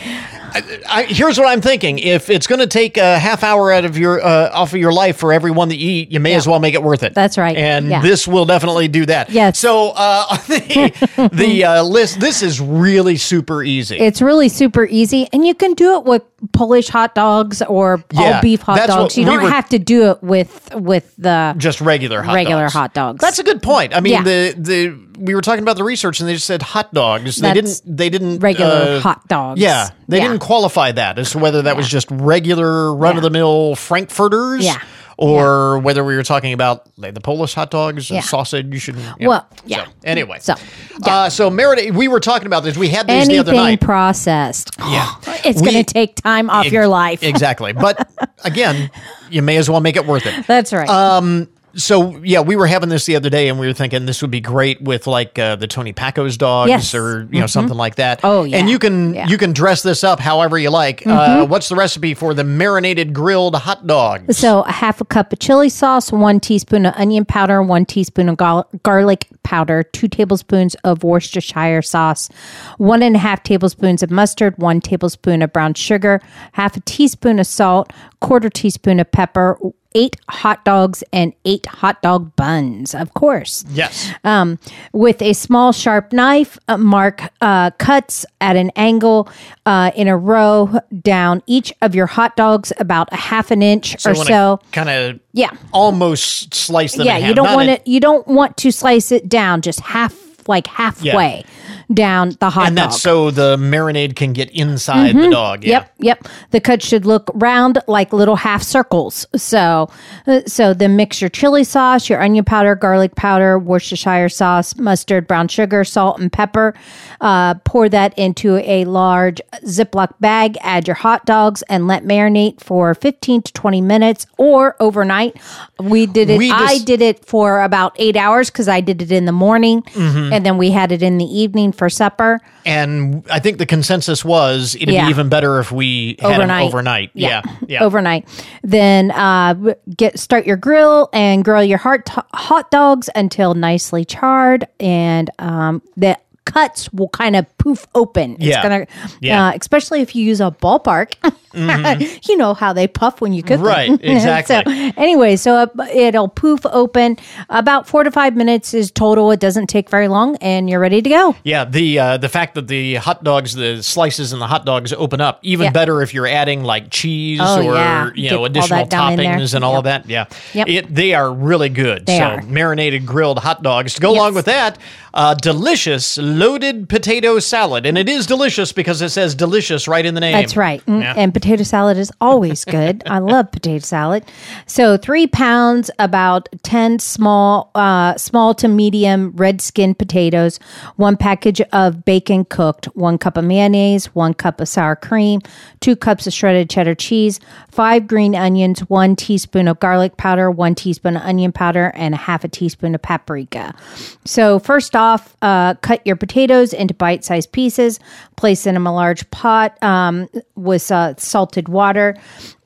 I, I, here's what I'm thinking: if it's going to take a half hour out of your uh, off of your life for every one that you eat, you may as well make it worth it. That's right. and Yeah. this will definitely do that. Yes. So uh, *laughs* the, the uh, list. This is really super easy. It's really super easy, and you can do it with Polish hot dogs or Yeah, all beef hot dogs. You we don't were- have to do it with with the just regular hot regular dogs. hot dogs. That's a good point. I mean, Yeah. the the we were talking about the research, and they just said hot dogs. They didn't. They didn't regular uh, hot dogs. Yeah, they Yeah. didn't qualify that as to whether that was just regular run of the mill Frankfurters. Yeah. Or whether we were talking about like the Polish hot dogs, Yeah. sausage, and you know. Well, yeah. So, anyway, So, uh, so marinate. We were talking about this. We had these the other anything night. processed. *gasps* yeah, *gasps* It's going to take time off your life. exactly. But *laughs* again, you may as well make it worth it. That's right. Um, so yeah, we were having this the other day, and we were thinking this would be great with like uh, the Tony Packo's dogs, Yes. or you know something like that. Oh, yeah. and you can Yeah. Mm-hmm. you can dress this up however you like. Uh, what's the recipe for the marinated grilled hot dogs? So a half a cup of chili sauce, one teaspoon of onion powder, one teaspoon of gar- garlic powder, two tablespoons of Worcestershire sauce, one and a half tablespoons of mustard, one tablespoon of brown sugar, half a teaspoon of salt, quarter teaspoon of pepper, eight hot dogs, and eight hot dog buns, of course. yes, Um, with a small sharp knife, uh, mark uh, cuts at an angle uh, in a row down each of your hot dogs about a half an inch or so. kind of Yeah. almost slice them. Yeah, you don't want it. You don't want to slice it down, just half, like halfway down the hot dog. and dog. that's so the marinade can get inside the dog. Yeah. Mm-hmm. Yep, yep. The cuts should look round like little half circles. So, uh, so then mix your chili sauce, your onion powder, garlic powder, Worcestershire sauce, mustard, brown sugar, salt, and pepper. Uh, pour that into a large Ziploc bag. Add your hot dogs and let marinate for fifteen to twenty minutes or overnight. We did it. We I did it for about eight hours because I did it in the morning, Mm-hmm. and then we had it in the evening for supper. And I think the consensus was it'd Yeah. be even better if we had overnight. overnight. Yeah, yeah. Overnight. Then uh, get start your grill and grill your hot hot dogs until nicely charred, and um, the cuts will kind of poof open. It's Yeah. gonna, Yeah. uh, especially if you use a ballpark. *laughs* you know how they puff when you cook them. Right, *laughs* exactly. so anyway, so uh, it'll poof open. About four to five minutes is total. It doesn't take very long, and you're ready to go. Yeah, the uh, the fact that the hot dogs, the slices in the hot dogs open up, even Yeah. better if you're adding like cheese Oh, or yeah. you know all additional that down in there. toppings and all of that. Yeah, Yep. it, they are really good. They so are. marinated grilled hot dogs to go along with that. Uh, delicious loaded potato salad, and it is delicious because it says delicious right in the name. That's right. Mm, Yeah. And potato salad is always good. I *laughs* love potato salad. So three pounds, about ten small, uh, small to medium red skin potatoes, one package of bacon cooked, one cup of mayonnaise, one cup of sour cream, two cups of shredded cheddar cheese, five green onions, one teaspoon of garlic powder, one teaspoon of onion powder, and a half a teaspoon of paprika. So first off, uh, cut your potatoes into bite-sized pieces. Place them in a large pot um, with uh, salted water.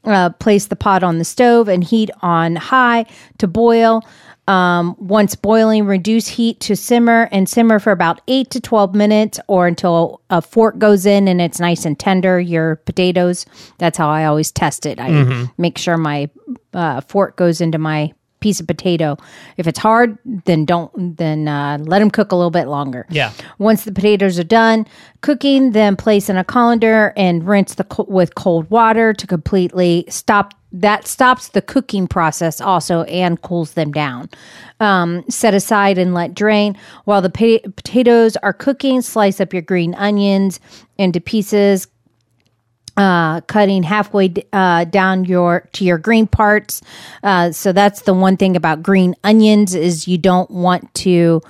Uh, place the pot on the stove and heat on high to boil. Um, once boiling, reduce heat to simmer and simmer for about 8 to 12 minutes or until a fork goes in and it's nice and tender, your potatoes. That's how I always test it. I Mhm. make sure my uh, fork goes into my piece of potato. If it's hard, then don't, then uh, let them cook a little bit longer. Yeah. Once the potatoes are done cooking, then place in a colander and rinse the co- with cold water to completely stop. That stops the cooking process also and cools them down. Um, set aside and let drain. While the pa- potatoes are cooking, slice up your green onions into pieces uh, cutting halfway uh, down your to your green parts. Uh, so that's the one thing about green onions is you don't want to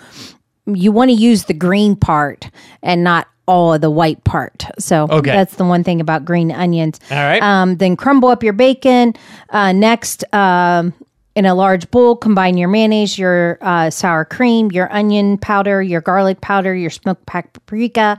you want to use the green part and not all of the white part. So Okay. that's the one thing about green onions. All right. Um, then crumble up your bacon. Uh, next, um, in a large bowl, combine your mayonnaise, your uh, sour cream, your onion powder, your garlic powder, your smoked paprika,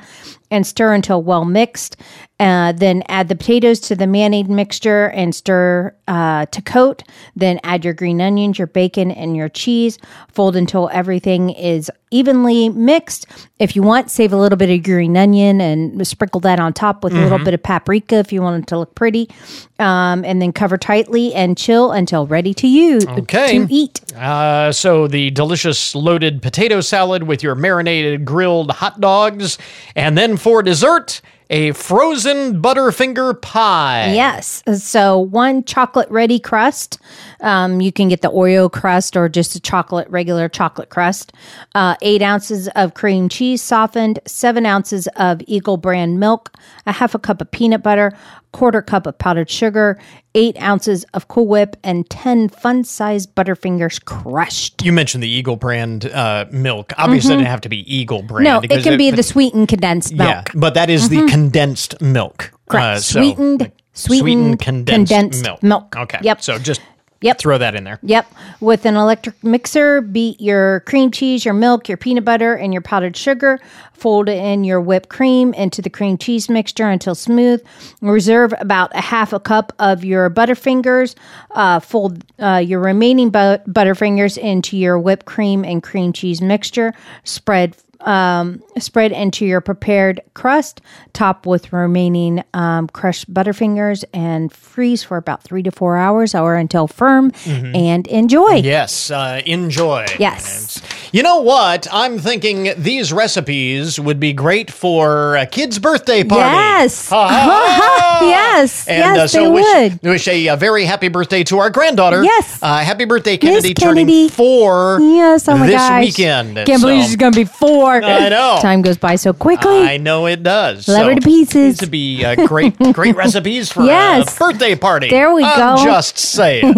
and stir until well mixed. Uh, then add the potatoes to the mayonnaise mixture and stir uh, to coat. Then add your green onions, your bacon, and your cheese. Fold until everything is evenly mixed. If you want, save a little bit of green onion and sprinkle that on top with a little Mhm. bit of paprika if you want it to look pretty. Um, and then cover tightly and chill until ready to use Okay. to eat. Uh, so the delicious loaded potato salad with your marinated grilled hot dogs, and then for dessert, a frozen butterfinger pie. Yes. So one chocolate ready crust. Um, you can get the Oreo crust or just a chocolate, regular chocolate crust. Uh, eight ounces of cream cheese softened, seven ounces of Eagle brand milk, a half a cup of peanut butter, quarter cup of powdered sugar, eight ounces of Cool Whip, and 10 fun sized Butterfingers crushed. You mentioned the Eagle brand uh, milk. Obviously, Mhm. it didn't have to be Eagle brand. no, it can be the sweetened condensed milk. Yeah, but that is the Mhm. condensed milk. Correct. Uh, so- sweetened, sweetened, condensed, condensed milk. milk. Okay. Yep. So just Yep. throw that in there. Yep. With an electric mixer, beat your cream cheese, your milk, your peanut butter, and your powdered sugar. Fold in your whipped cream into the cream cheese mixture until smooth. Reserve about a half a cup of your Butterfingers. Uh, fold uh, your remaining bu- Butterfingers into your whipped cream and cream cheese mixture. Spread um, spread into your prepared crust. Top with remaining um, crushed Butterfingers and freeze for about three to four hours or until firm. Mhm. And enjoy. Yes, uh, enjoy. Yes. You know what? I'm thinking these recipes would be great for a kid's birthday party. Yes. *laughs* Yes. And yes, uh, so they wish, would. wish a, uh very happy birthday to our granddaughter. Yes. Uh, happy birthday, Kennedy, Kennedy. turning four Yes. Oh my this gosh. weekend. Can't believe she's going to be four. I know. *laughs* Time goes by so quickly. I know it does. Love her to pieces. These would be uh, great, *laughs* great recipes for Yes. a birthday party. There we I'm go. Just saying.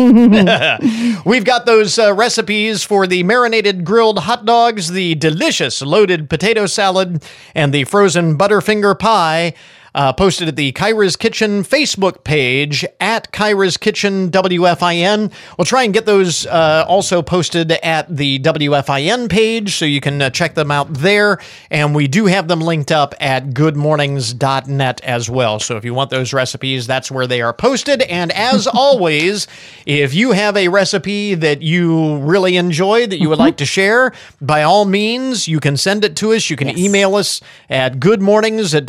We've got those uh, recipes for the marinated grilled hot dogs, the delicious loaded potato salad, and the frozen Butterfinger pie. Uh, posted at the Kyra's Kitchen Facebook page at Kyra's Kitchen WFIN. We'll try and get those uh, also posted at the WFIN page so you can uh, check them out there. And we do have them linked up at goodmornings.net as well. So if you want those recipes, that's where they are posted. And as *laughs* always, if you have a recipe that you really enjoy that you would like to share, by all means, you can send it to us. You can email us at goodmornings at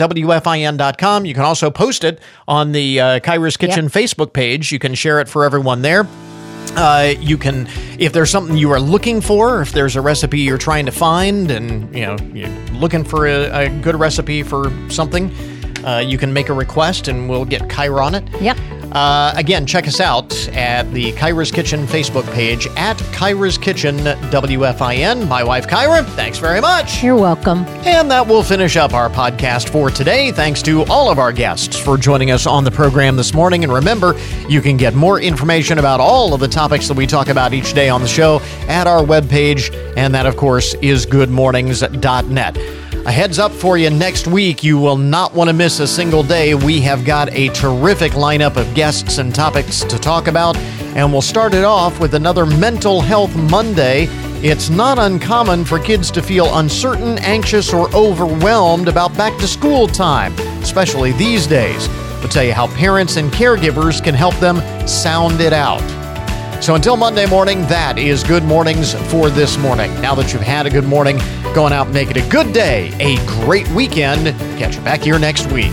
You can also post it on the uh, Kyra's Kitchen Facebook page. You can share it for everyone there. Uh, you can, if there's something you are looking for, if there's a recipe you're trying to find, and you know you're looking for a, a good recipe for something, uh, you can make a request, and we'll get Kyra on it. Yep. Uh, again, check us out at the Kyra's Kitchen Facebook page at Kyra's Kitchen WFIN. My wife Kyra, thanks very much. You're welcome. And that will finish up our podcast for today. Thanks to all of our guests for joining us on the program this morning. And remember, you can get more information about all of the topics that we talk about each day on the show at our webpage. And that, of course, is goodmornings.net. A heads up for you next week, you will not want to miss a single day. We have got a terrific lineup of guests and topics to talk about, and we'll start it off with another Mental Health Monday. It's not uncommon for kids to feel uncertain, anxious, or overwhelmed about back to school time, especially these days. We'll tell you how parents and caregivers can help them sound it out. So until Monday morning, that is good mornings for this morning. Now that you've had a good morning, going out and make it a good day, a great weekend. Catch you back here next week.